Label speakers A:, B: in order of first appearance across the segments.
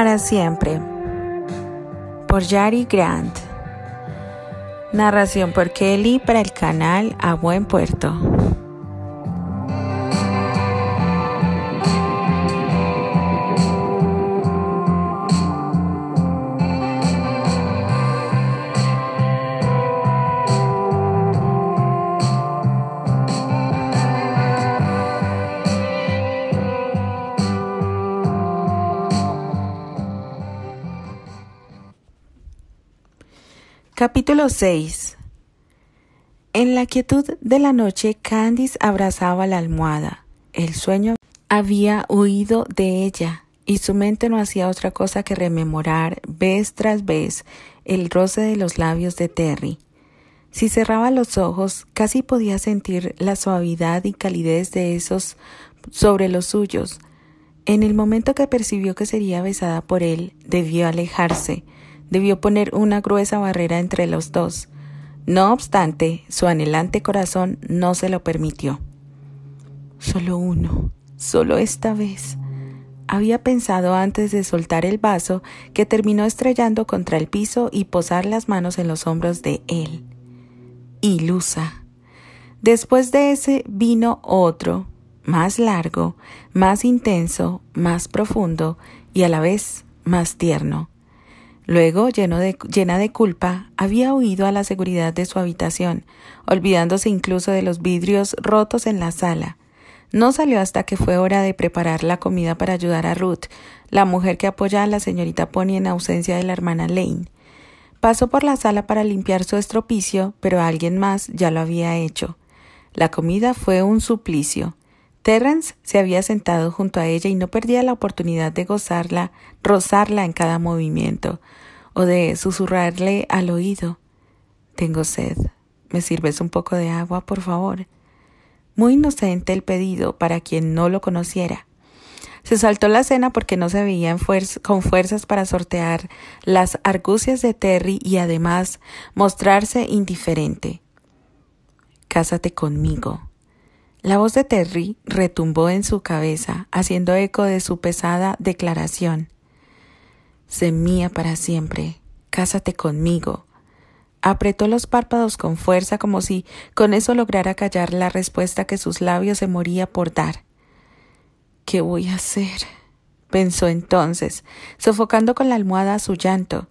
A: Para siempre. Por Yari Grant. Narración por Kelly para el canal A Buen Puerto. Capítulo 6 En la quietud de la noche, Candice abrazaba la almohada. El sueño había huido de ella y su mente no hacía otra cosa que rememorar vez tras vez el roce de los labios de Terry. Si cerraba los ojos, casi podía sentir la suavidad y calidez de esos sobre los suyos. En el momento que percibió que sería besada por él, debió alejarse, debió poner una gruesa barrera entre los dos. No obstante, su anhelante corazón no se lo permitió. Solo uno, solo esta vez. Había pensado antes de soltar el vaso que terminó estrellando contra el piso y posar las manos en los hombros de él. Ilusa. Después de ese vino otro, más largo, más intenso, más profundo y a la vez más tierno. Luego, llena de culpa, había huido a la seguridad de su habitación, olvidándose incluso de los vidrios rotos en la sala. No salió hasta que fue hora de preparar la comida para ayudar a Ruth, la mujer que apoya a la señorita Pony en ausencia de la hermana Lane. Pasó por la sala para limpiar su estropicio, pero alguien más ya lo había hecho. La comida fue un suplicio. Terrence se había sentado junto a ella y no perdía la oportunidad de gozarla, rozarla en cada movimiento o de susurrarle al oído Tengo sed. ¿Me sirves un poco de agua, por favor? Muy inocente el pedido para quien no lo conociera. Se saltó la cena porque no se veía con fuerzas para sortear las argucias de Terry y además mostrarse indiferente. Cásate conmigo. La voz de Terry retumbó en su cabeza, haciendo eco de su pesada declaración. Mía para siempre. Cásate conmigo. Apretó los párpados con fuerza como si con eso lograra callar la respuesta que sus labios se moría por dar. ¿Qué voy a hacer? pensó entonces, sofocando con la almohada su llanto.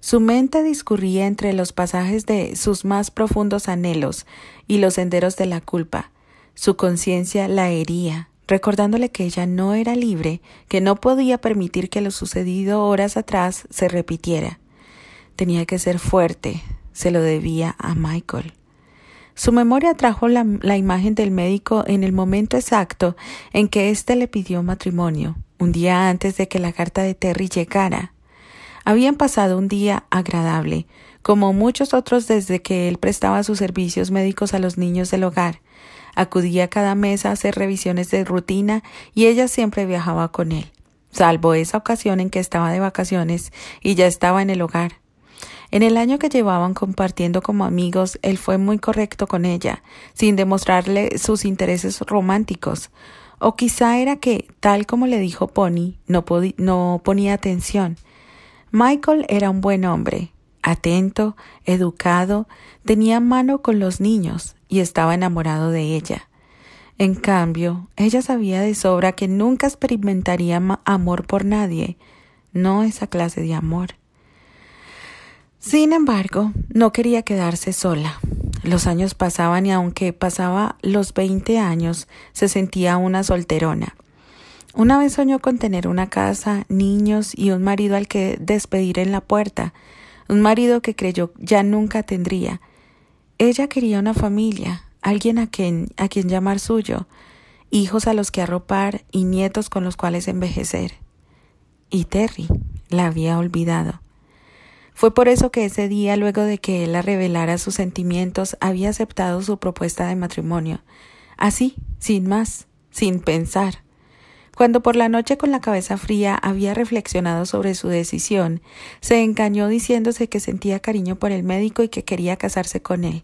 A: Su mente discurría entre los pasajes de sus más profundos anhelos y los senderos de la culpa. Su conciencia la hería, recordándole que ella no era libre, que no podía permitir que lo sucedido horas atrás se repitiera. Tenía que ser fuerte, se lo debía a Michael. Su memoria trajo la, la, imagen del médico en el momento exacto en que éste le pidió matrimonio, un día antes de que la carta de Terry llegara. Habían pasado un día agradable, como muchos otros desde que él prestaba sus servicios médicos a los niños del hogar. Acudía cada mes a hacer revisiones de rutina y ella siempre viajaba con él, salvo esa ocasión en que estaba de vacaciones y ya estaba en el hogar. En el año que llevaban compartiendo como amigos, él fue muy correcto con ella, sin demostrarle sus intereses románticos. O quizá era que, tal como le dijo Pony, no, no ponía atención. Michael era un buen hombre, atento, educado, tenía mano con los niños y estaba enamorado de ella. En cambio, ella sabía de sobra que nunca experimentaría amor por nadie, no esa clase de amor. Sin embargo, no quería quedarse sola. Los años pasaban y aunque pasaba los veinte años, se sentía una solterona. Una vez soñó con tener una casa, niños y un marido al que despedir en la puerta, un marido que creyó ya nunca tendría. Ella quería una familia, alguien a quien, a quien llamar suyo, hijos a los que arropar y nietos con los cuales envejecer. Y Terry la había olvidado. Fue por eso que ese día, luego de que él la revelara sus sentimientos, había aceptado su propuesta de matrimonio, así, sin más, sin pensar. Cuando por la noche con la cabeza fría había reflexionado sobre su decisión, se engañó diciéndose que sentía cariño por el médico y que quería casarse con él.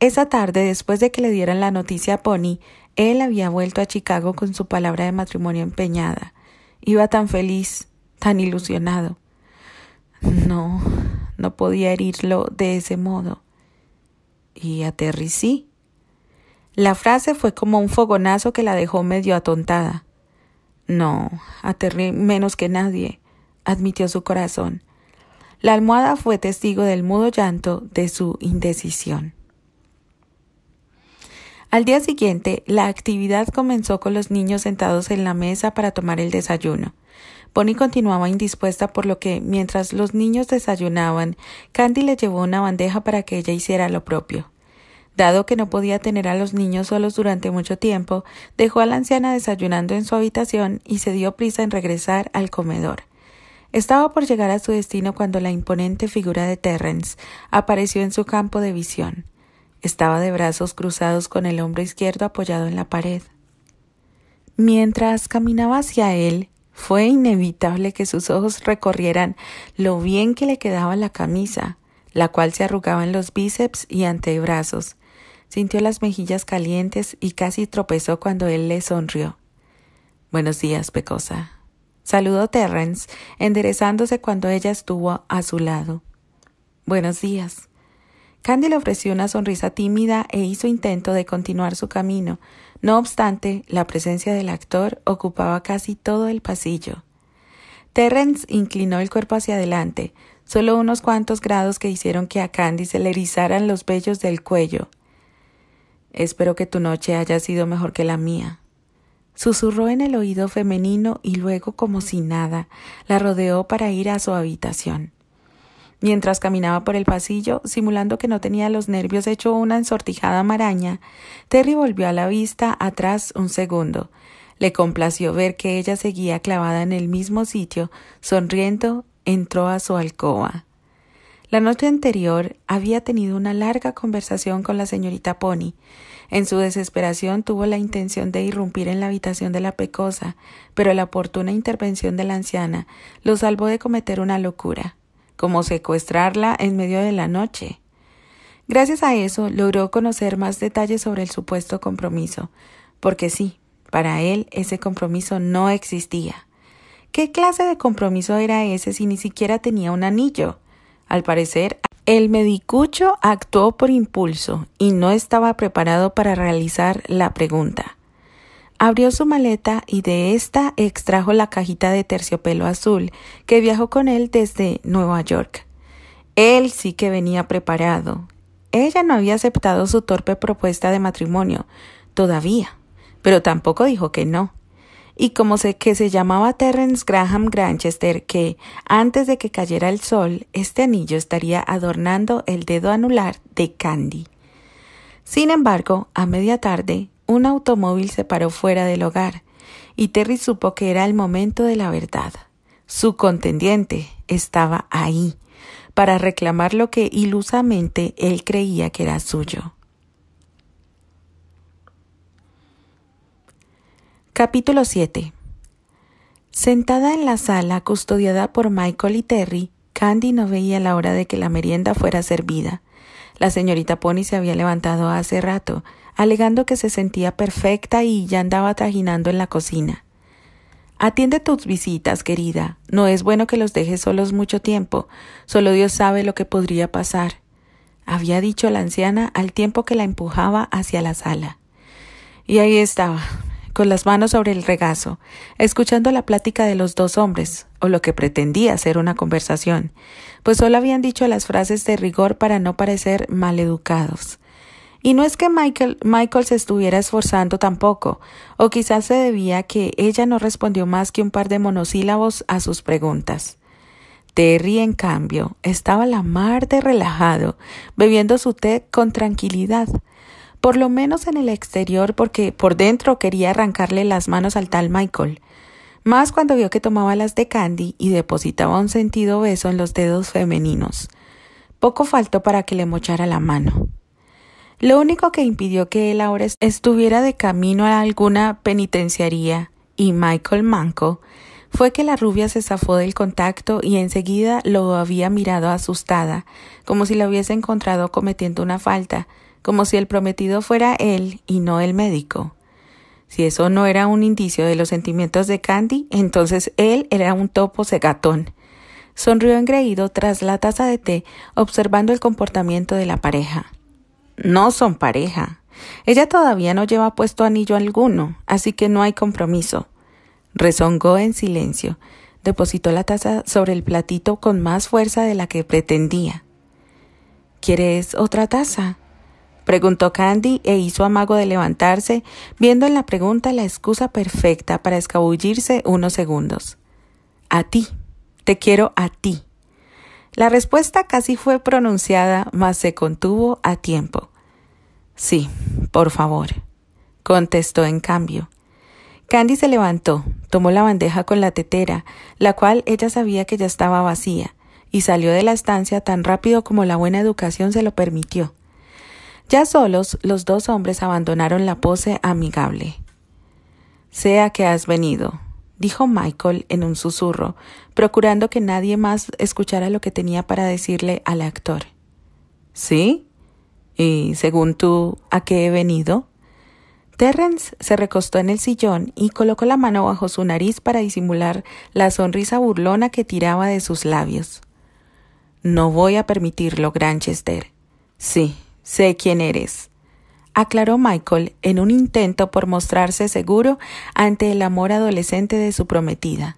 A: Esa tarde, después de que le dieran la noticia a Pony, él había vuelto a Chicago con su palabra de matrimonio empeñada. Iba tan feliz, tan ilusionado. No, no podía herirlo de ese modo. Y a Terry sí. La frase fue como un fogonazo que la dejó medio atontada. No, a Terry menos que nadie, admitió su corazón. La almohada fue testigo del mudo llanto de su indecisión. Al día siguiente, la actividad comenzó con los niños sentados en la mesa para tomar el desayuno. Bonnie continuaba indispuesta por lo que, mientras los niños desayunaban, Candy le llevó una bandeja para que ella hiciera lo propio. Dado que no podía tener a los niños solos durante mucho tiempo, dejó a la anciana desayunando en su habitación y se dio prisa en regresar al comedor. Estaba por llegar a su destino cuando la imponente figura de Terrence apareció en su campo de visión. Estaba de brazos cruzados con el hombro izquierdo apoyado en la pared. Mientras caminaba hacia él, fue inevitable que sus ojos recorrieran lo bien que le quedaba la camisa, la cual se arrugaba en los bíceps y antebrazos. Sintió las mejillas calientes y casi tropezó cuando él le sonrió. Buenos días, Pecosa. Saludó Terrence, enderezándose cuando ella estuvo a su lado. Buenos días. Candy le ofreció una sonrisa tímida e hizo intento de continuar su camino. No obstante, la presencia del actor ocupaba casi todo el pasillo. Terrence inclinó el cuerpo hacia adelante, solo unos cuantos grados que hicieron que a Candy se le erizaran los vellos del cuello. Espero que tu noche haya sido mejor que la mía. Susurró en el oído femenino y luego, como si nada, la rodeó para ir a su habitación. Mientras caminaba por el pasillo, simulando que no tenía los nervios hecho una ensortijada maraña, Terry volvió a la vista atrás un segundo. Le complació ver que ella seguía clavada en el mismo sitio, sonriendo, entró a su alcoba. La noche anterior había tenido una larga conversación con la señorita Pony. En su desesperación tuvo la intención de irrumpir en la habitación de la pecosa, pero la oportuna intervención de la anciana lo salvó de cometer una locura como secuestrarla en medio de la noche. Gracias a eso logró conocer más detalles sobre el supuesto compromiso, porque sí, para él ese compromiso no existía. ¿Qué clase de compromiso era ese si ni siquiera tenía un anillo? Al parecer, el medicucho actuó por impulso y no estaba preparado para realizar la pregunta. Abrió su maleta y de esta extrajo la cajita de terciopelo azul que viajó con él desde Nueva York. Él sí que venía preparado. Ella no había aceptado su torpe propuesta de matrimonio todavía, pero tampoco dijo que no. Y como sé que se llamaba Terence Graham Granchester, que antes de que cayera el sol, este anillo estaría adornando el dedo anular de Candy. Sin embargo, a media tarde, un automóvil se paró fuera del hogar, y Terry supo que era el momento de la verdad. Su contendiente estaba ahí, para reclamar lo que ilusamente él creía que era suyo. Capítulo 7 Sentada en la sala custodiada por Michael y Terry, Candy no veía la hora de que la merienda fuera servida. La señorita Pony se había levantado hace rato, alegando que se sentía perfecta y ya andaba trajinando en la cocina. Atiende tus visitas, querida. No es bueno que los dejes solos mucho tiempo. Solo Dios sabe lo que podría pasar. había dicho la anciana al tiempo que la empujaba hacia la sala. Y ahí estaba, con las manos sobre el regazo, escuchando la plática de los dos hombres, o lo que pretendía ser una conversación, pues solo habían dicho las frases de rigor para no parecer maleducados. Y no es que Michael, Michael se estuviera esforzando tampoco, o quizás se debía que ella no respondió más que un par de monosílabos a sus preguntas. Terry, en cambio, estaba la mar de relajado, bebiendo su té con tranquilidad, por lo menos en el exterior, porque por dentro quería arrancarle las manos al tal Michael, más cuando vio que tomaba las de Candy y depositaba un sentido beso en los dedos femeninos. Poco faltó para que le mochara la mano. Lo único que impidió que él ahora estuviera de camino a alguna penitenciaría y Michael Manco fue que la rubia se zafó del contacto y enseguida lo había mirado asustada, como si la hubiese encontrado cometiendo una falta, como si el prometido fuera él y no el médico. Si eso no era un indicio de los sentimientos de Candy, entonces él era un topo cegatón. Sonrió engreído tras la taza de té, observando el comportamiento de la pareja. No son pareja. Ella todavía no lleva puesto anillo alguno, así que no hay compromiso. Rezongó en silencio. Depositó la taza sobre el platito con más fuerza de la que pretendía. ¿Quieres otra taza? Preguntó Candy e hizo amago de levantarse, viendo en la pregunta la excusa perfecta para escabullirse unos segundos. A ti. Te quiero a ti. La respuesta casi fue pronunciada, mas se contuvo a tiempo. Sí, por favor, contestó en cambio. Candy se levantó, tomó la bandeja con la tetera, la cual ella sabía que ya estaba vacía, y salió de la estancia tan rápido como la buena educación se lo permitió. Ya solos, los dos hombres abandonaron la pose amigable. Sea que has venido, dijo Michael en un susurro, procurando que nadie más escuchara lo que tenía para decirle al actor. ¿Sí? ¿Y según tú, a qué he venido? Terrence se recostó en el sillón y colocó la mano bajo su nariz para disimular la sonrisa burlona que tiraba de sus labios. No voy a permitirlo, Granchester. Sí, Sé quién eres, aclaró Michael en un intento por mostrarse seguro ante el amor adolescente de su prometida.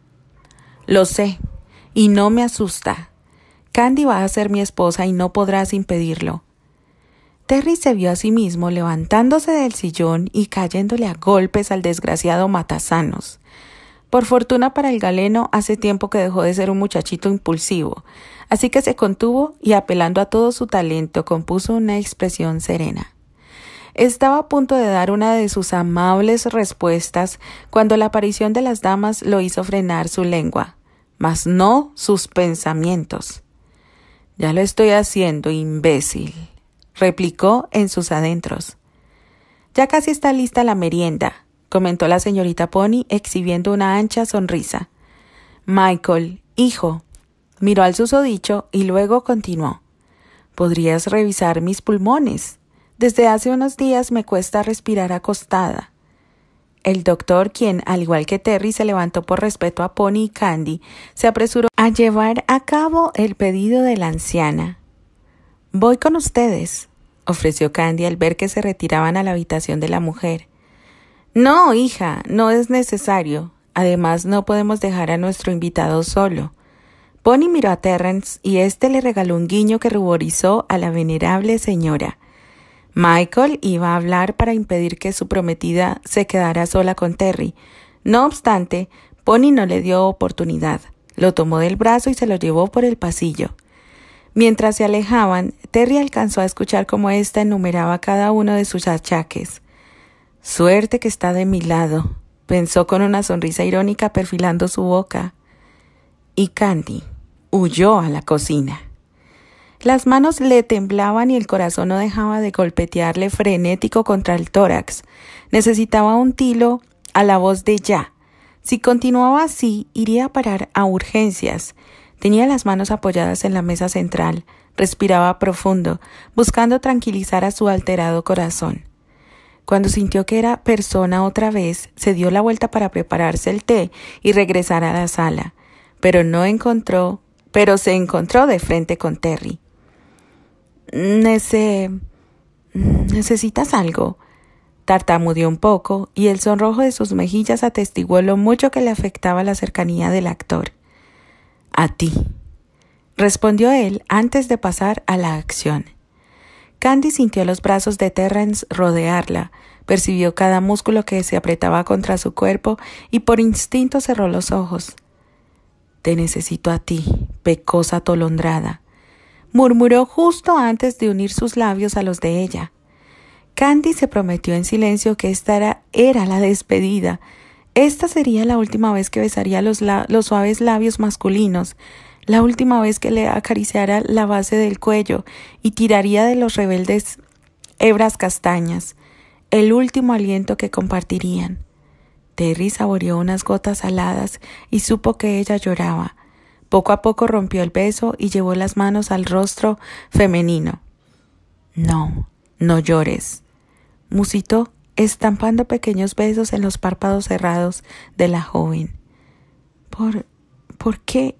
A: Lo sé, y no me asusta. Candy va a ser mi esposa y no podrás impedirlo. Terry se vio a sí mismo levantándose del sillón y cayéndole a golpes al desgraciado Matasanos. Por fortuna para el galeno, hace tiempo que dejó de ser un muchachito impulsivo, Así que se contuvo y apelando a todo su talento compuso una expresión serena. Estaba a punto de dar una de sus amables respuestas cuando la aparición de las damas lo hizo frenar su lengua, mas no sus pensamientos. Ya lo estoy haciendo, imbécil, replicó en sus adentros. Ya casi está lista la merienda, comentó la señorita Pony exhibiendo una ancha sonrisa. Michael, hijo, Miró al susodicho y luego continuó. Podrías revisar mis pulmones. Desde hace unos días me cuesta respirar acostada. El doctor, quien, al igual que Terry, se levantó por respeto a Pony y Candy, se apresuró a llevar a cabo el pedido de la anciana. Voy con ustedes, ofreció Candy al ver que se retiraban a la habitación de la mujer. No, hija, no es necesario. Además, no podemos dejar a nuestro invitado solo. Bonnie miró a Terrence y éste le regaló un guiño que ruborizó a la venerable señora. Michael iba a hablar para impedir que su prometida se quedara sola con Terry. No obstante, Bonnie no le dio oportunidad. Lo tomó del brazo y se lo llevó por el pasillo. Mientras se alejaban, Terry alcanzó a escuchar cómo ésta enumeraba cada uno de sus achaques. Suerte que está de mi lado, pensó con una sonrisa irónica perfilando su boca. Y Candy huyó a la cocina. Las manos le temblaban y el corazón no dejaba de golpetearle frenético contra el tórax. Necesitaba un tilo a la voz de ya. Si continuaba así, iría a parar a urgencias. Tenía las manos apoyadas en la mesa central, respiraba profundo, buscando tranquilizar a su alterado corazón. Cuando sintió que era persona otra vez, se dio la vuelta para prepararse el té y regresar a la sala, pero no encontró pero se encontró de frente con Terry. Nece... ¿Necesitas algo? Tartamudeó un poco y el sonrojo de sus mejillas atestiguó lo mucho que le afectaba la cercanía del actor. A ti, respondió él antes de pasar a la acción. Candy sintió los brazos de Terrence rodearla, percibió cada músculo que se apretaba contra su cuerpo y por instinto cerró los ojos. Te necesito a ti, pecosa atolondrada, murmuró justo antes de unir sus labios a los de ella. Candy se prometió en silencio que esta era, la despedida. Esta sería la última vez que besaría los, los suaves labios masculinos, la última vez que le acariciara la base del cuello y tiraría de los rebeldes hebras castañas, el último aliento que compartirían. Terry saboreó unas gotas saladas y supo que ella lloraba. Poco a poco rompió el beso y llevó las manos al rostro femenino. No, no llores, musitó estampando pequeños besos en los párpados cerrados de la joven. ¿Por. ¿Por qué?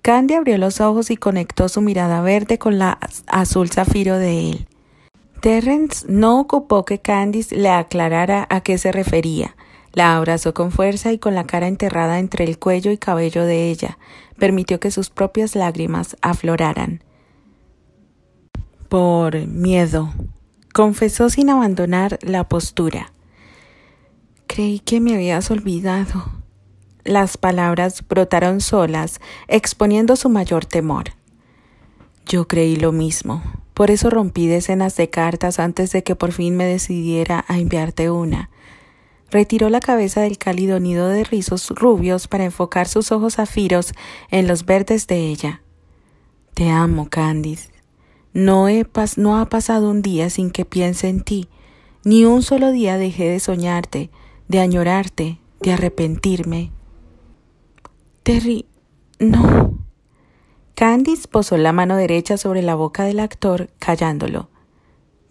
A: Candy abrió los ojos y conectó su mirada verde con la azul zafiro de él. Terrence no ocupó que Candice le aclarara a qué se refería. La abrazó con fuerza y con la cara enterrada entre el cuello y cabello de ella, permitió que sus propias lágrimas afloraran. Por miedo, confesó sin abandonar la postura. Creí que me habías olvidado. Las palabras brotaron solas, exponiendo su mayor temor. Yo creí lo mismo. Por eso rompí decenas de cartas antes de que por fin me decidiera a enviarte una. Retiró la cabeza del cálido nido de rizos rubios para enfocar sus ojos zafiros en los verdes de ella. Te amo, Candice. No, he no ha pasado un día sin que piense en ti, ni un solo día dejé de soñarte, de añorarte, de arrepentirme. Terry, no. Candice posó la mano derecha sobre la boca del actor, callándolo.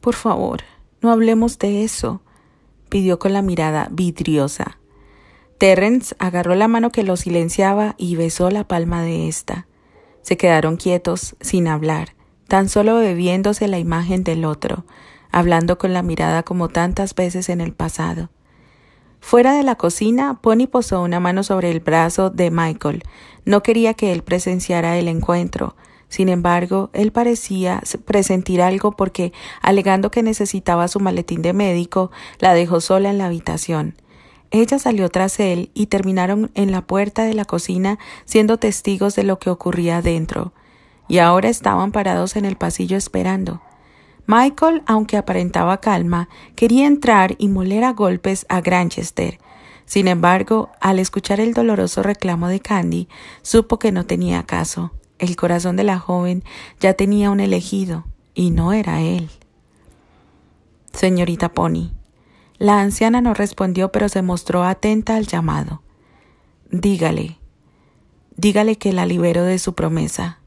A: Por favor, no hablemos de eso pidió con la mirada vidriosa. Terrence agarró la mano que lo silenciaba y besó la palma de ésta. Se quedaron quietos, sin hablar, tan solo bebiéndose la imagen del otro, hablando con la mirada como tantas veces en el pasado. Fuera de la cocina, Pony posó una mano sobre el brazo de Michael. No quería que él presenciara el encuentro, sin embargo, él parecía presentir algo porque, alegando que necesitaba su maletín de médico, la dejó sola en la habitación. Ella salió tras él y terminaron en la puerta de la cocina siendo testigos de lo que ocurría dentro. Y ahora estaban parados en el pasillo esperando. Michael, aunque aparentaba calma, quería entrar y moler a golpes a Granchester. Sin embargo, al escuchar el doloroso reclamo de Candy, supo que no tenía caso. El corazón de la joven ya tenía un elegido, y no era él. Señorita Pony. La anciana no respondió, pero se mostró atenta al llamado. Dígale, dígale que la libero de su promesa.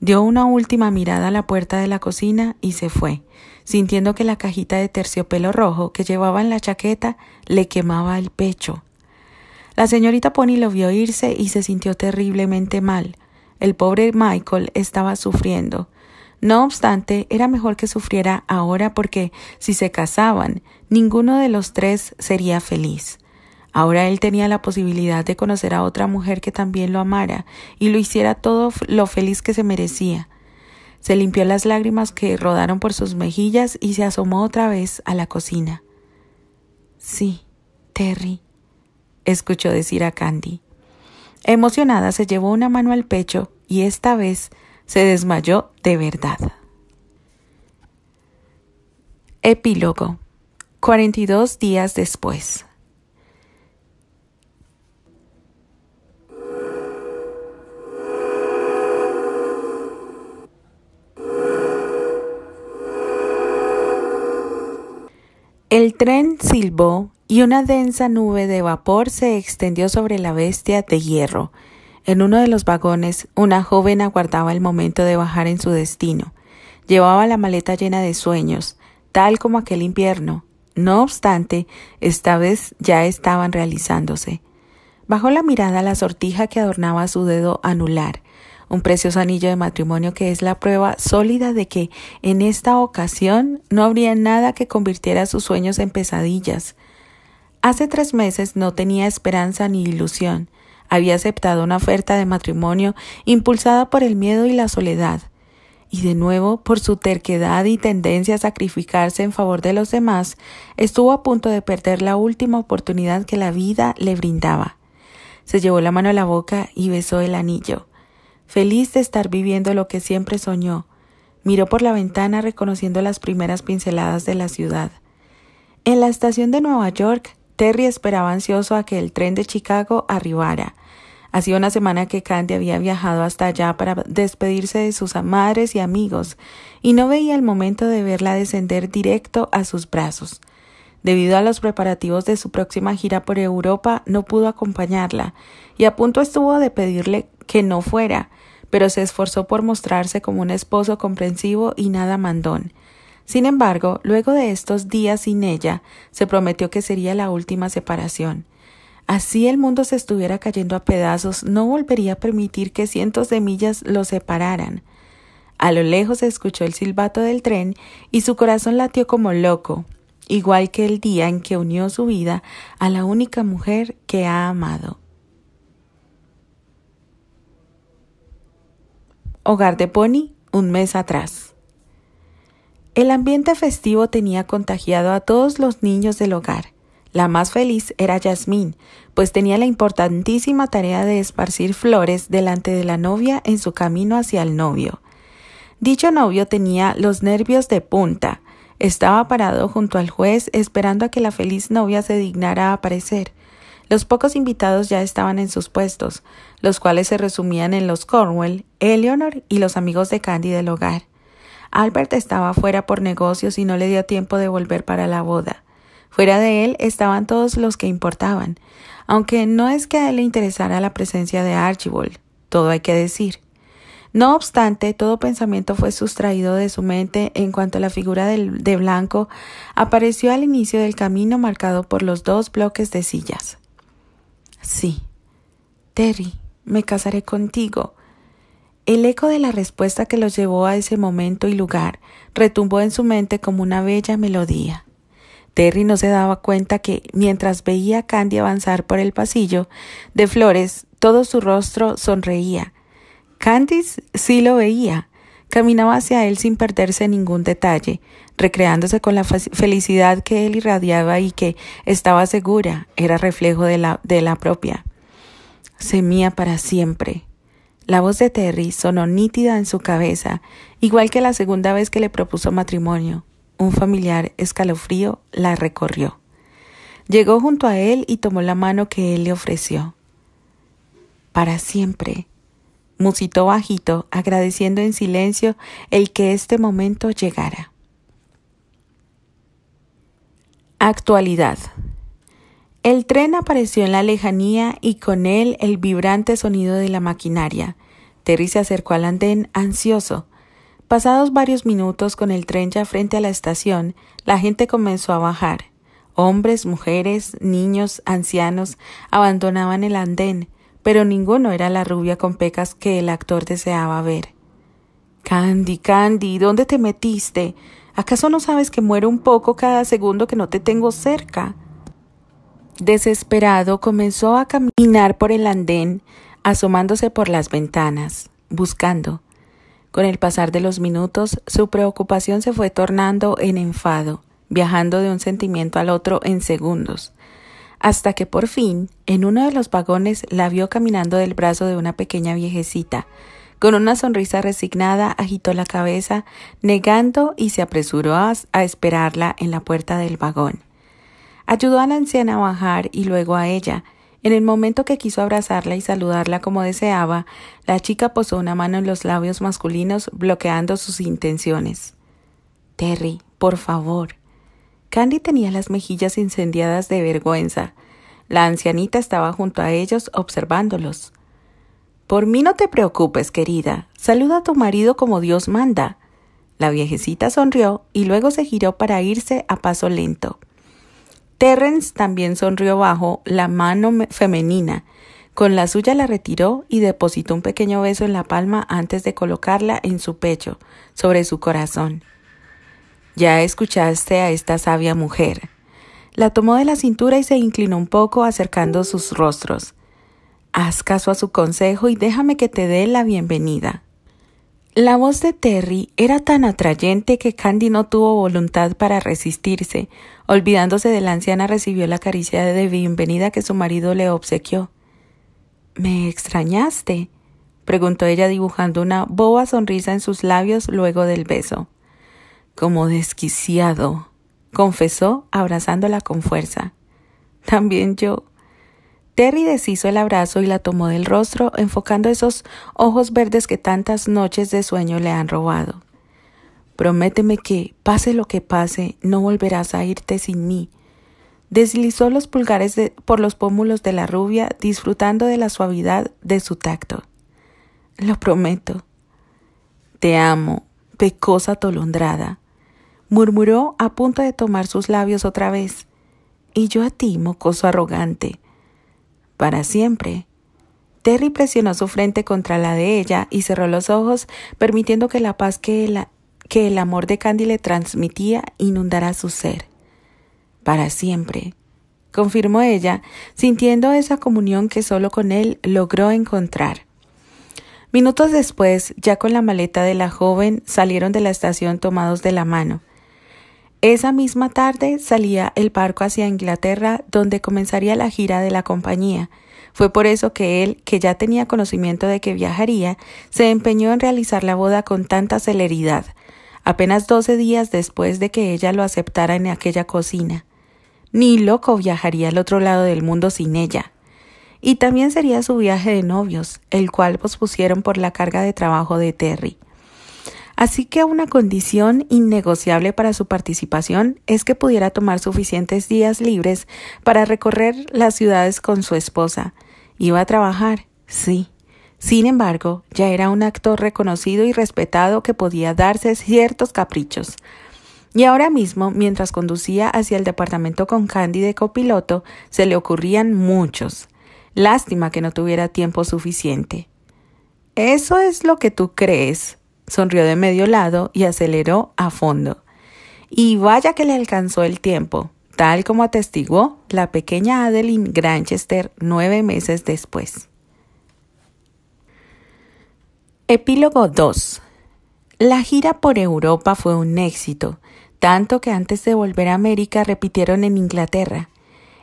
A: Dio una última mirada a la puerta de la cocina y se fue, sintiendo que la cajita de terciopelo rojo que llevaba en la chaqueta le quemaba el pecho. La señorita Pony lo vio irse y se sintió terriblemente mal, el pobre Michael estaba sufriendo. No obstante, era mejor que sufriera ahora porque si se casaban, ninguno de los tres sería feliz. Ahora él tenía la posibilidad de conocer a otra mujer que también lo amara y lo hiciera todo lo feliz que se merecía. Se limpió las lágrimas que rodaron por sus mejillas y se asomó otra vez a la cocina. Sí, Terry, escuchó decir a Candy. Emocionada se llevó una mano al pecho y esta vez se desmayó de verdad. Epílogo 42 días después. El tren silbó y una densa nube de vapor se extendió sobre la bestia de hierro. En uno de los vagones, una joven aguardaba el momento de bajar en su destino. Llevaba la maleta llena de sueños, tal como aquel invierno. No obstante, esta vez ya estaban realizándose. Bajó la mirada a la sortija que adornaba su dedo anular, un precioso anillo de matrimonio que es la prueba sólida de que en esta ocasión no habría nada que convirtiera sus sueños en pesadillas. Hace tres meses no tenía esperanza ni ilusión. Había aceptado una oferta de matrimonio impulsada por el miedo y la soledad. Y de nuevo, por su terquedad y tendencia a sacrificarse en favor de los demás, estuvo a punto de perder la última oportunidad que la vida le brindaba. Se llevó la mano a la boca y besó el anillo. Feliz de estar viviendo lo que siempre soñó, miró por la ventana reconociendo las primeras pinceladas de la ciudad. En la estación de Nueva York Terry esperaba ansioso a que el tren de Chicago arribara. Hacía una semana que Candy había viajado hasta allá para despedirse de sus madres y amigos, y no veía el momento de verla descender directo a sus brazos. Debido a los preparativos de su próxima gira por Europa, no pudo acompañarla, y a punto estuvo de pedirle que no fuera, pero se esforzó por mostrarse como un esposo comprensivo y nada mandón. Sin embargo, luego de estos días sin ella, se prometió que sería la última separación. Así el mundo se estuviera cayendo a pedazos, no volvería a permitir que cientos de millas lo separaran. A lo lejos se escuchó el silbato del tren y su corazón latió como loco, igual que el día en que unió su vida a la única mujer que ha amado. Hogar de Pony, un mes atrás. El ambiente festivo tenía contagiado a todos los niños del hogar. La más feliz era Yasmín, pues tenía la importantísima tarea de esparcir flores delante de la novia en su camino hacia el novio. Dicho novio tenía los nervios de punta. Estaba parado junto al juez esperando a que la feliz novia se dignara a aparecer. Los pocos invitados ya estaban en sus puestos, los cuales se resumían en los Cornwell, Eleanor y los amigos de Candy del hogar. Albert estaba fuera por negocios y no le dio tiempo de volver para la boda. Fuera de él estaban todos los que importaban, aunque no es que a él le interesara la presencia de Archibald, todo hay que decir. No obstante, todo pensamiento fue sustraído de su mente en cuanto la figura de Blanco apareció al inicio del camino marcado por los dos bloques de sillas. Sí, Terry, me casaré contigo, el eco de la respuesta que los llevó a ese momento y lugar retumbó en su mente como una bella melodía. Terry no se daba cuenta que, mientras veía a Candy avanzar por el pasillo de flores, todo su rostro sonreía. Candy sí lo veía. Caminaba hacia él sin perderse ningún detalle, recreándose con la felicidad que él irradiaba y que, estaba segura, era reflejo de la, de la propia. Semía para siempre, la voz de Terry sonó nítida en su cabeza, igual que la segunda vez que le propuso matrimonio. Un familiar escalofrío la recorrió. Llegó junto a él y tomó la mano que él le ofreció. Para siempre, musitó bajito, agradeciendo en silencio el que este momento llegara. Actualidad. El tren apareció en la lejanía y con él el vibrante sonido de la maquinaria. Terry se acercó al andén ansioso. Pasados varios minutos con el tren ya frente a la estación, la gente comenzó a bajar. Hombres, mujeres, niños, ancianos abandonaban el andén, pero ninguno era la rubia con pecas que el actor deseaba ver. Candy, Candy, ¿dónde te metiste? ¿Acaso no sabes que muero un poco cada segundo que no te tengo cerca? Desesperado comenzó a caminar por el andén, asomándose por las ventanas, buscando. Con el pasar de los minutos, su preocupación se fue tornando en enfado, viajando de un sentimiento al otro en segundos, hasta que por fin, en uno de los vagones, la vio caminando del brazo de una pequeña viejecita. Con una sonrisa resignada agitó la cabeza, negando y se apresuró a, a esperarla en la puerta del vagón. Ayudó a la anciana a bajar y luego a ella. En el momento que quiso abrazarla y saludarla como deseaba, la chica posó una mano en los labios masculinos bloqueando sus intenciones. Terry, por favor. Candy tenía las mejillas incendiadas de vergüenza. La ancianita estaba junto a ellos observándolos. Por mí no te preocupes, querida. Saluda a tu marido como Dios manda. La viejecita sonrió y luego se giró para irse a paso lento. Terrence también sonrió bajo la mano femenina. Con la suya la retiró y depositó un pequeño beso en la palma antes de colocarla en su pecho, sobre su corazón. Ya escuchaste a esta sabia mujer. La tomó de la cintura y se inclinó un poco acercando sus rostros. Haz caso a su consejo y déjame que te dé la bienvenida. La voz de Terry era tan atrayente que Candy no tuvo voluntad para resistirse. Olvidándose de la anciana, recibió la caricia de bienvenida que su marido le obsequió. ¿Me extrañaste? preguntó ella dibujando una boba sonrisa en sus labios luego del beso. Como desquiciado, confesó, abrazándola con fuerza. También yo. Terry deshizo el abrazo y la tomó del rostro, enfocando esos ojos verdes que tantas noches de sueño le han robado. Prométeme que, pase lo que pase, no volverás a irte sin mí. Deslizó los pulgares por los pómulos de la rubia, disfrutando de la suavidad de su tacto. Lo prometo. Te amo, pecosa tolondrada. murmuró a punto de tomar sus labios otra vez. Y yo a ti, mocoso arrogante. Para siempre. Terry presionó su frente contra la de ella y cerró los ojos, permitiendo que la paz que el, amor de Candy le transmitía inundara su ser. Para siempre, confirmó ella, sintiendo esa comunión que solo con él logró encontrar. Minutos después, ya con la maleta de la joven, salieron de la estación tomados de la mano. Esa misma tarde salía el barco hacia Inglaterra, donde comenzaría la gira de la compañía. Fue por eso que él, que ya tenía conocimiento de que viajaría, se empeñó en realizar la boda con tanta celeridad, apenas doce días después de que ella lo aceptara en aquella cocina. Ni loco viajaría al otro lado del mundo sin ella. Y también sería su viaje de novios, el cual pospusieron por la carga de trabajo de Terry. Así que una condición innegociable para su participación es que pudiera tomar suficientes días libres para recorrer las ciudades con su esposa. Iba a trabajar, sí. Sin embargo, ya era un actor reconocido y respetado que podía darse ciertos caprichos. Y ahora mismo, mientras conducía hacia el departamento con Candy de copiloto, se le ocurrían muchos. Lástima que no tuviera tiempo suficiente. Eso es lo que tú crees, sonrió de medio lado y aceleró a fondo. Y vaya que le alcanzó el tiempo, tal como atestiguó la pequeña Adeline Granchester nueve meses después. Epílogo 2. La gira por Europa fue un éxito, tanto que antes de volver a América repitieron en Inglaterra.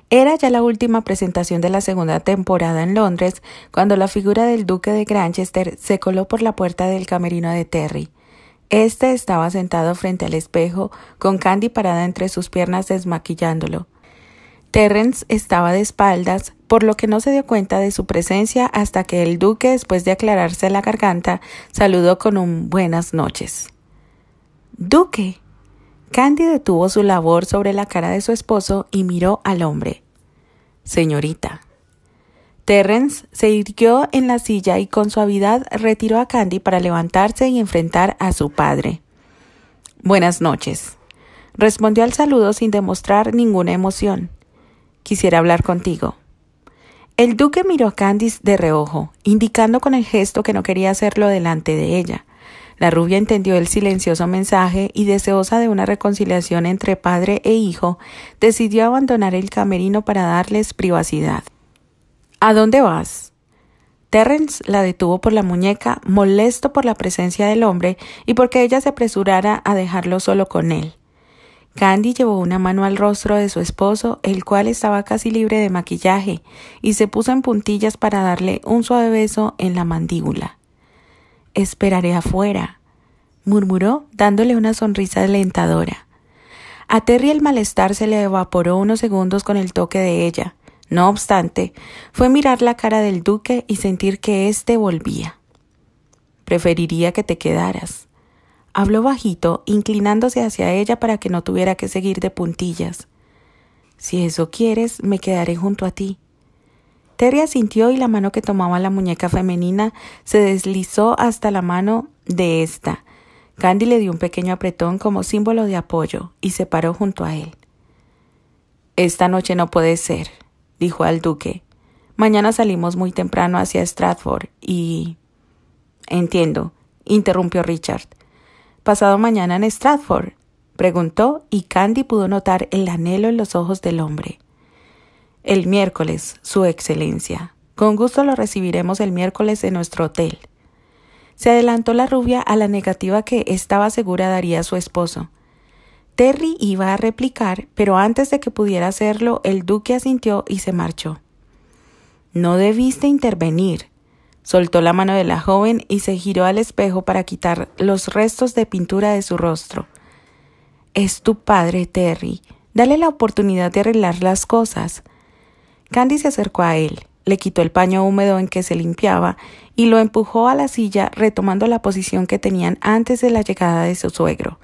A: Era ya la última presentación de la segunda temporada en Londres cuando la figura del duque de Granchester se coló por la puerta del camerino de Terry. Este estaba sentado frente al espejo, con Candy parada entre sus piernas desmaquillándolo. Terence estaba de espaldas, por lo que no se dio cuenta de su presencia hasta que el duque, después de aclararse la garganta, saludó con un buenas noches. Duque, Candy detuvo su labor sobre la cara de su esposo y miró al hombre. Señorita. Terrence se irguió en la silla y con suavidad retiró a Candy para levantarse y enfrentar a su padre. Buenas noches. Respondió al saludo sin demostrar ninguna emoción. Quisiera hablar contigo. El duque miró a Candice de reojo, indicando con el gesto que no quería hacerlo delante de ella. La rubia entendió el silencioso mensaje y, deseosa de una reconciliación entre padre e hijo, decidió abandonar el camerino para darles privacidad. ¿A dónde vas? Terrence la detuvo por la muñeca, molesto por la presencia del hombre y porque ella se apresurara a dejarlo solo con él. Candy llevó una mano al rostro de su esposo, el cual estaba casi libre de maquillaje, y se puso en puntillas para darle un suave beso en la mandíbula. Esperaré afuera, murmuró, dándole una sonrisa alentadora. A Terry el malestar se le evaporó unos segundos con el toque de ella. No obstante, fue mirar la cara del duque y sentir que éste volvía. Preferiría que te quedaras. Habló bajito, inclinándose hacia ella para que no tuviera que seguir de puntillas. Si eso quieres, me quedaré junto a ti. Terry asintió y la mano que tomaba la muñeca femenina se deslizó hasta la mano de ésta. Candy le dio un pequeño apretón como símbolo de apoyo y se paró junto a él. Esta noche no puede ser, dijo al duque. Mañana salimos muy temprano hacia Stratford y. Entiendo, interrumpió Richard. ¿Pasado mañana en Stratford? preguntó y Candy pudo notar el anhelo en los ojos del hombre. El miércoles, Su Excelencia. Con gusto lo recibiremos el miércoles en nuestro hotel. Se adelantó la rubia a la negativa que estaba segura daría su esposo. Terry iba a replicar, pero antes de que pudiera hacerlo, el duque asintió y se marchó. No debiste intervenir. Soltó la mano de la joven y se giró al espejo para quitar los restos de pintura de su rostro. Es tu padre, Terry. Dale la oportunidad de arreglar las cosas. Candy se acercó a él, le quitó el paño húmedo en que se limpiaba y lo empujó a la silla retomando la posición que tenían antes de la llegada de su suegro.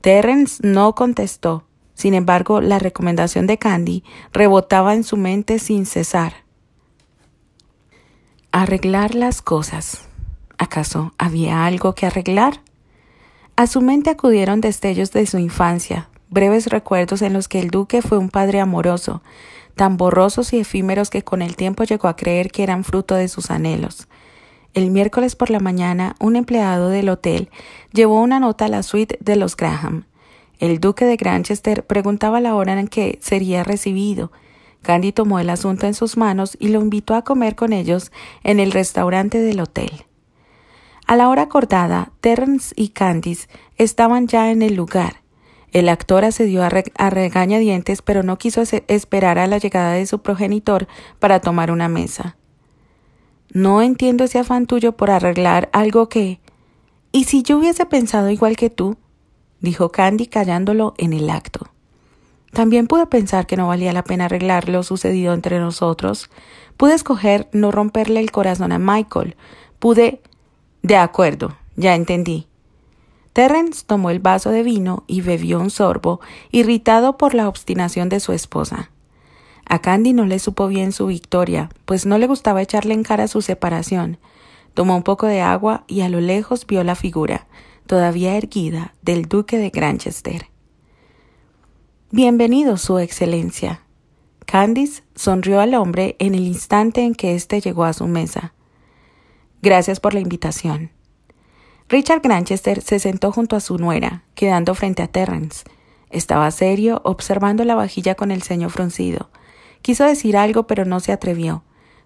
A: Terrence no contestó. Sin embargo, la recomendación de Candy rebotaba en su mente sin cesar. Arreglar las cosas. ¿Acaso había algo que arreglar? A su mente acudieron destellos de su infancia, breves recuerdos en los que el duque fue un padre amoroso, tan borrosos y efímeros que con el tiempo llegó a creer que eran fruto de sus anhelos. El miércoles por la mañana, un empleado del hotel llevó una nota a la suite de los Graham. El duque de Granchester preguntaba la hora en que sería recibido. Candy tomó el asunto en sus manos y lo invitó a comer con ellos en el restaurante del hotel. A la hora acordada, Terence y Candice estaban ya en el lugar. El actor accedió a, a regañadientes, pero no quiso esperar a la llegada de su progenitor para tomar una mesa. No entiendo ese afán tuyo por arreglar algo que. ¿Y si yo hubiese pensado igual que tú? dijo Candy callándolo en el acto. También pude pensar que no valía la pena arreglar lo sucedido entre nosotros. Pude escoger no romperle el corazón a Michael. Pude de acuerdo, ya entendí. Terence tomó el vaso de vino y bebió un sorbo, irritado por la obstinación de su esposa. A Candy no le supo bien su victoria, pues no le gustaba echarle en cara su separación. Tomó un poco de agua y a lo lejos vio la figura, todavía erguida, del duque de Granchester. Bienvenido, Su Excelencia. Candice sonrió al hombre en el instante en que éste llegó a su mesa. Gracias por la invitación. Richard Granchester se sentó junto a su nuera, quedando frente a Terrence. Estaba serio, observando la vajilla con el ceño fruncido. Quiso decir algo, pero no se atrevió.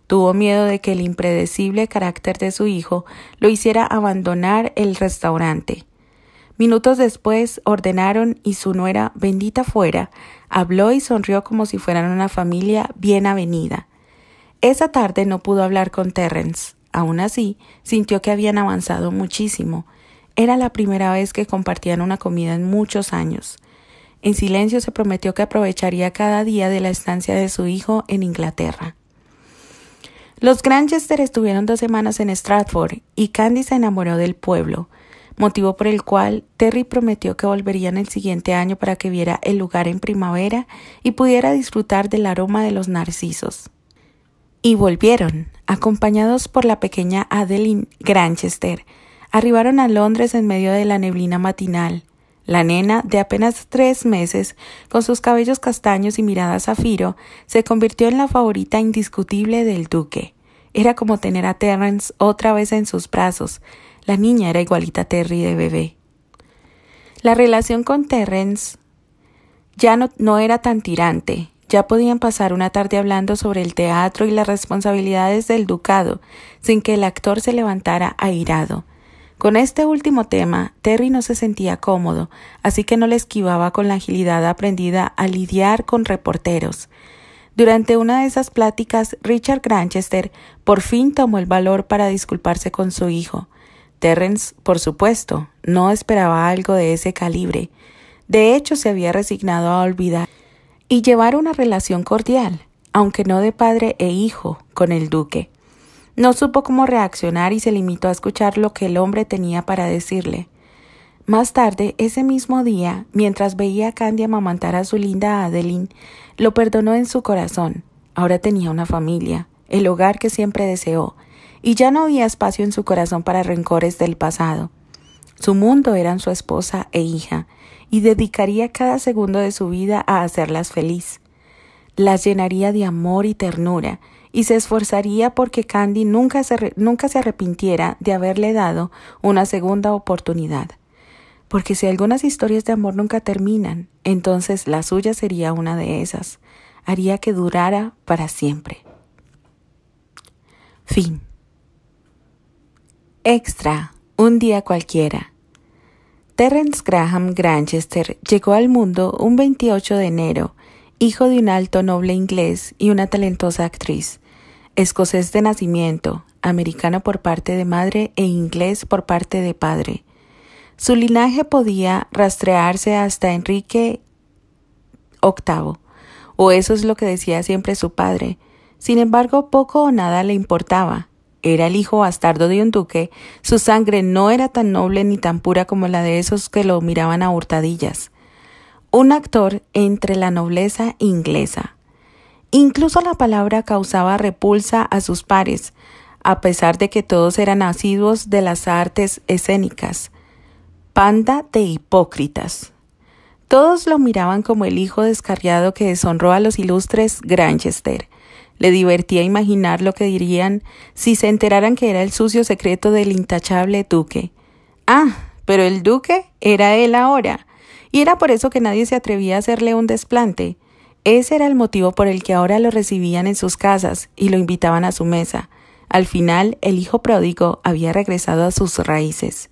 A: Tuvo miedo de que el impredecible carácter de su hijo lo hiciera abandonar el restaurante. Minutos después ordenaron y su nuera, bendita fuera, habló y sonrió como si fueran una familia bien avenida. Esa tarde no pudo hablar con Terrence. Aún así, sintió que habían avanzado muchísimo. Era la primera vez que compartían una comida en muchos años. En silencio se prometió que aprovecharía cada día de la estancia de su hijo en Inglaterra. Los Granchester estuvieron dos semanas en Stratford y Candy se enamoró del pueblo, motivo por el cual Terry prometió que volverían el siguiente año para que viera el lugar en primavera y pudiera disfrutar del aroma de los narcisos. Y volvieron, acompañados por la pequeña Adeline Granchester. Arribaron a Londres en medio de la neblina matinal. La nena, de apenas tres meses, con sus cabellos castaños y mirada zafiro, se convirtió en la favorita indiscutible del duque. Era como tener a Terence otra vez en sus brazos. La niña era igualita a Terry de bebé. La relación con Terence ya no era tan tirante, ya podían pasar una tarde hablando sobre el teatro y las responsabilidades del ducado, sin que el actor se levantara airado. Con este último tema, Terry no se sentía cómodo, así que no le esquivaba con la agilidad aprendida a lidiar con reporteros. Durante una de esas pláticas, Richard Granchester por fin tomó el valor para disculparse con su hijo. Terence, por supuesto, no esperaba algo de ese calibre. De hecho, se había resignado a olvidar y llevar una relación cordial, aunque no de padre e hijo, con el duque. No supo cómo reaccionar y se limitó a escuchar lo que el hombre tenía para decirle. Más tarde, ese mismo día, mientras veía a Candy amamantar a su linda Adeline, lo perdonó en su corazón. Ahora tenía una familia, el hogar que siempre deseó, y ya no había espacio en su corazón para rencores del pasado. Su mundo eran su esposa e hija, y dedicaría cada segundo de su vida a hacerlas feliz. Las llenaría de amor y ternura, y se esforzaría porque Candy nunca se, nunca se arrepintiera de haberle dado una segunda oportunidad. Porque si algunas historias de amor nunca terminan, entonces la suya sería una de esas. Haría que durara para siempre. Fin. Extra. Un día cualquiera. Terence Graham Granchester llegó al mundo un 28 de enero, hijo de un alto noble inglés y una talentosa actriz. Escocés de nacimiento, americano por parte de madre e inglés por parte de padre. Su linaje podía rastrearse hasta Enrique VIII, o eso es lo que decía siempre su padre. Sin embargo, poco o nada le importaba. Era el hijo bastardo de un duque, su sangre no era tan noble ni tan pura como la de esos que lo miraban a hurtadillas. Un actor entre la nobleza inglesa. Incluso la palabra causaba repulsa a sus pares, a pesar de que todos eran asiduos de las artes escénicas. Panda de hipócritas. Todos lo miraban como el hijo descarriado que deshonró a los ilustres Granchester. Le divertía imaginar lo que dirían si se enteraran que era el sucio secreto del intachable duque. Ah, pero el duque era él ahora, y era por eso que nadie se atrevía a hacerle un desplante. Ese era el motivo por el que ahora lo recibían en sus casas y lo invitaban a su mesa. Al final, el hijo pródigo había regresado a sus raíces.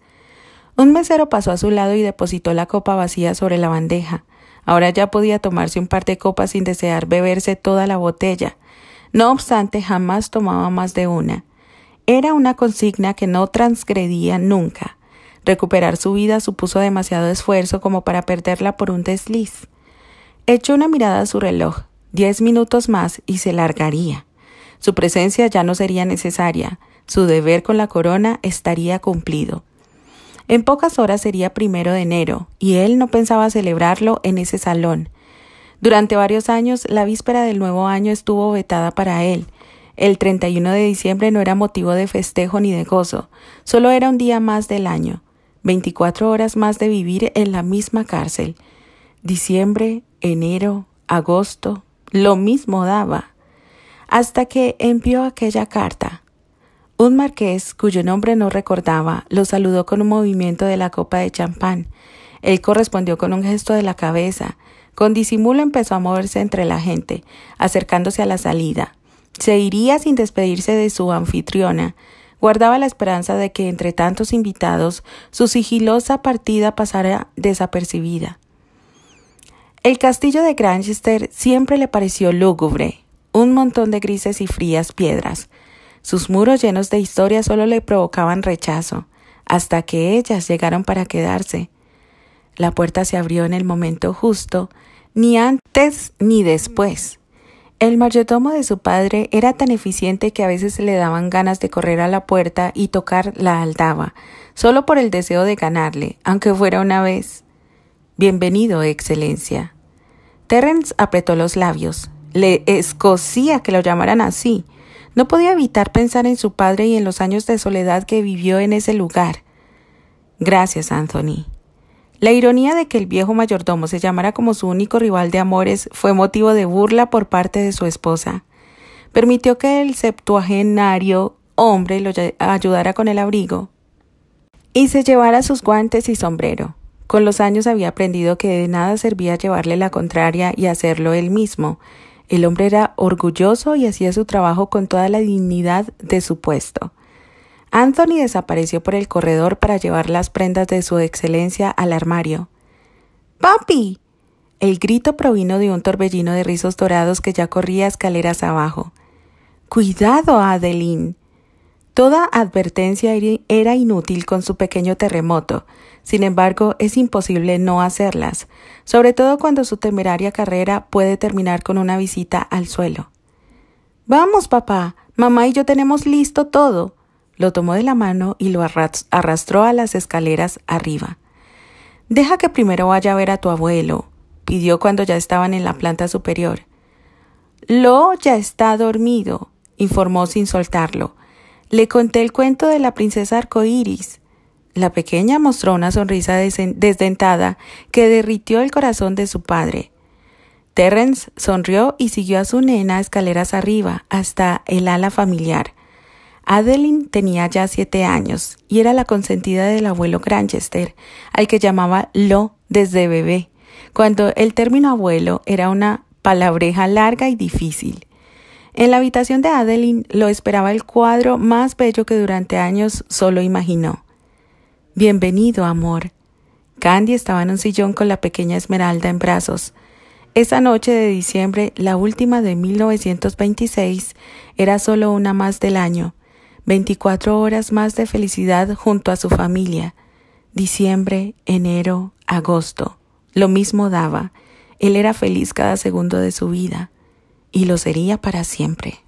A: Un mesero pasó a su lado y depositó la copa vacía sobre la bandeja. Ahora ya podía tomarse un par de copas sin desear beberse toda la botella. No obstante, jamás tomaba más de una. Era una consigna que no transgredía nunca. Recuperar su vida supuso demasiado esfuerzo como para perderla por un desliz. Echó una mirada a su reloj. Diez minutos más y se largaría. Su presencia ya no sería necesaria. Su deber con la corona estaría cumplido. En pocas horas sería primero de enero, y él no pensaba celebrarlo en ese salón. Durante varios años, la víspera del nuevo año estuvo vetada para él. El 31 de diciembre no era motivo de festejo ni de gozo, solo era un día más del año, 24 horas más de vivir en la misma cárcel. Diciembre, enero, agosto, lo mismo daba. Hasta que envió aquella carta. Un marqués, cuyo nombre no recordaba, lo saludó con un movimiento de la copa de champán. Él correspondió con un gesto de la cabeza. Con disimulo empezó a moverse entre la gente, acercándose a la salida. Se iría sin despedirse de su anfitriona. Guardaba la esperanza de que entre tantos invitados su sigilosa partida pasara desapercibida. El castillo de Granchester siempre le pareció lúgubre, un montón de grises y frías piedras. Sus muros llenos de historia solo le provocaban rechazo, hasta que ellas llegaron para quedarse. La puerta se abrió en el momento justo, ni antes ni después. El mayordomo de su padre era tan eficiente que a veces le daban ganas de correr a la puerta y tocar la aldaba, solo por el deseo de ganarle, aunque fuera una vez. Bienvenido, Excelencia. Terence apretó los labios. Le escocía que lo llamaran así. No podía evitar pensar en su padre y en los años de soledad que vivió en ese lugar. Gracias, Anthony. La ironía de que el viejo mayordomo se llamara como su único rival de amores fue motivo de burla por parte de su esposa. Permitió que el septuagenario hombre lo ayudara con el abrigo y se llevara sus guantes y sombrero. Con los años había aprendido que de nada servía llevarle la contraria y hacerlo él mismo. El hombre era orgulloso y hacía su trabajo con toda la dignidad de su puesto. Anthony desapareció por el corredor para llevar las prendas de su excelencia al armario. ¡Papi! El grito provino de un torbellino de rizos dorados que ya corría escaleras abajo. Cuidado, Adeline. Toda advertencia era inútil con su pequeño terremoto. Sin embargo, es imposible no hacerlas, sobre todo cuando su temeraria carrera puede terminar con una visita al suelo. Vamos, papá. Mamá y yo tenemos listo todo. Lo tomó de la mano y lo arrastró a las escaleras arriba. Deja que primero vaya a ver a tu abuelo, pidió cuando ya estaban en la planta superior. Lo ya está dormido, informó sin soltarlo. Le conté el cuento de la princesa arcoíris. La pequeña mostró una sonrisa desdentada que derritió el corazón de su padre. Terence sonrió y siguió a su nena escaleras arriba hasta el ala familiar. Adeline tenía ya siete años y era la consentida del abuelo Granchester, al que llamaba Lo desde bebé, cuando el término abuelo era una palabreja larga y difícil. En la habitación de Adeline lo esperaba el cuadro más bello que durante años solo imaginó. Bienvenido, amor. Candy estaba en un sillón con la pequeña Esmeralda en brazos. Esa noche de diciembre, la última de 1926, era solo una más del año. Veinticuatro horas más de felicidad junto a su familia. Diciembre, enero, agosto. Lo mismo daba. Él era feliz cada segundo de su vida y lo sería para siempre.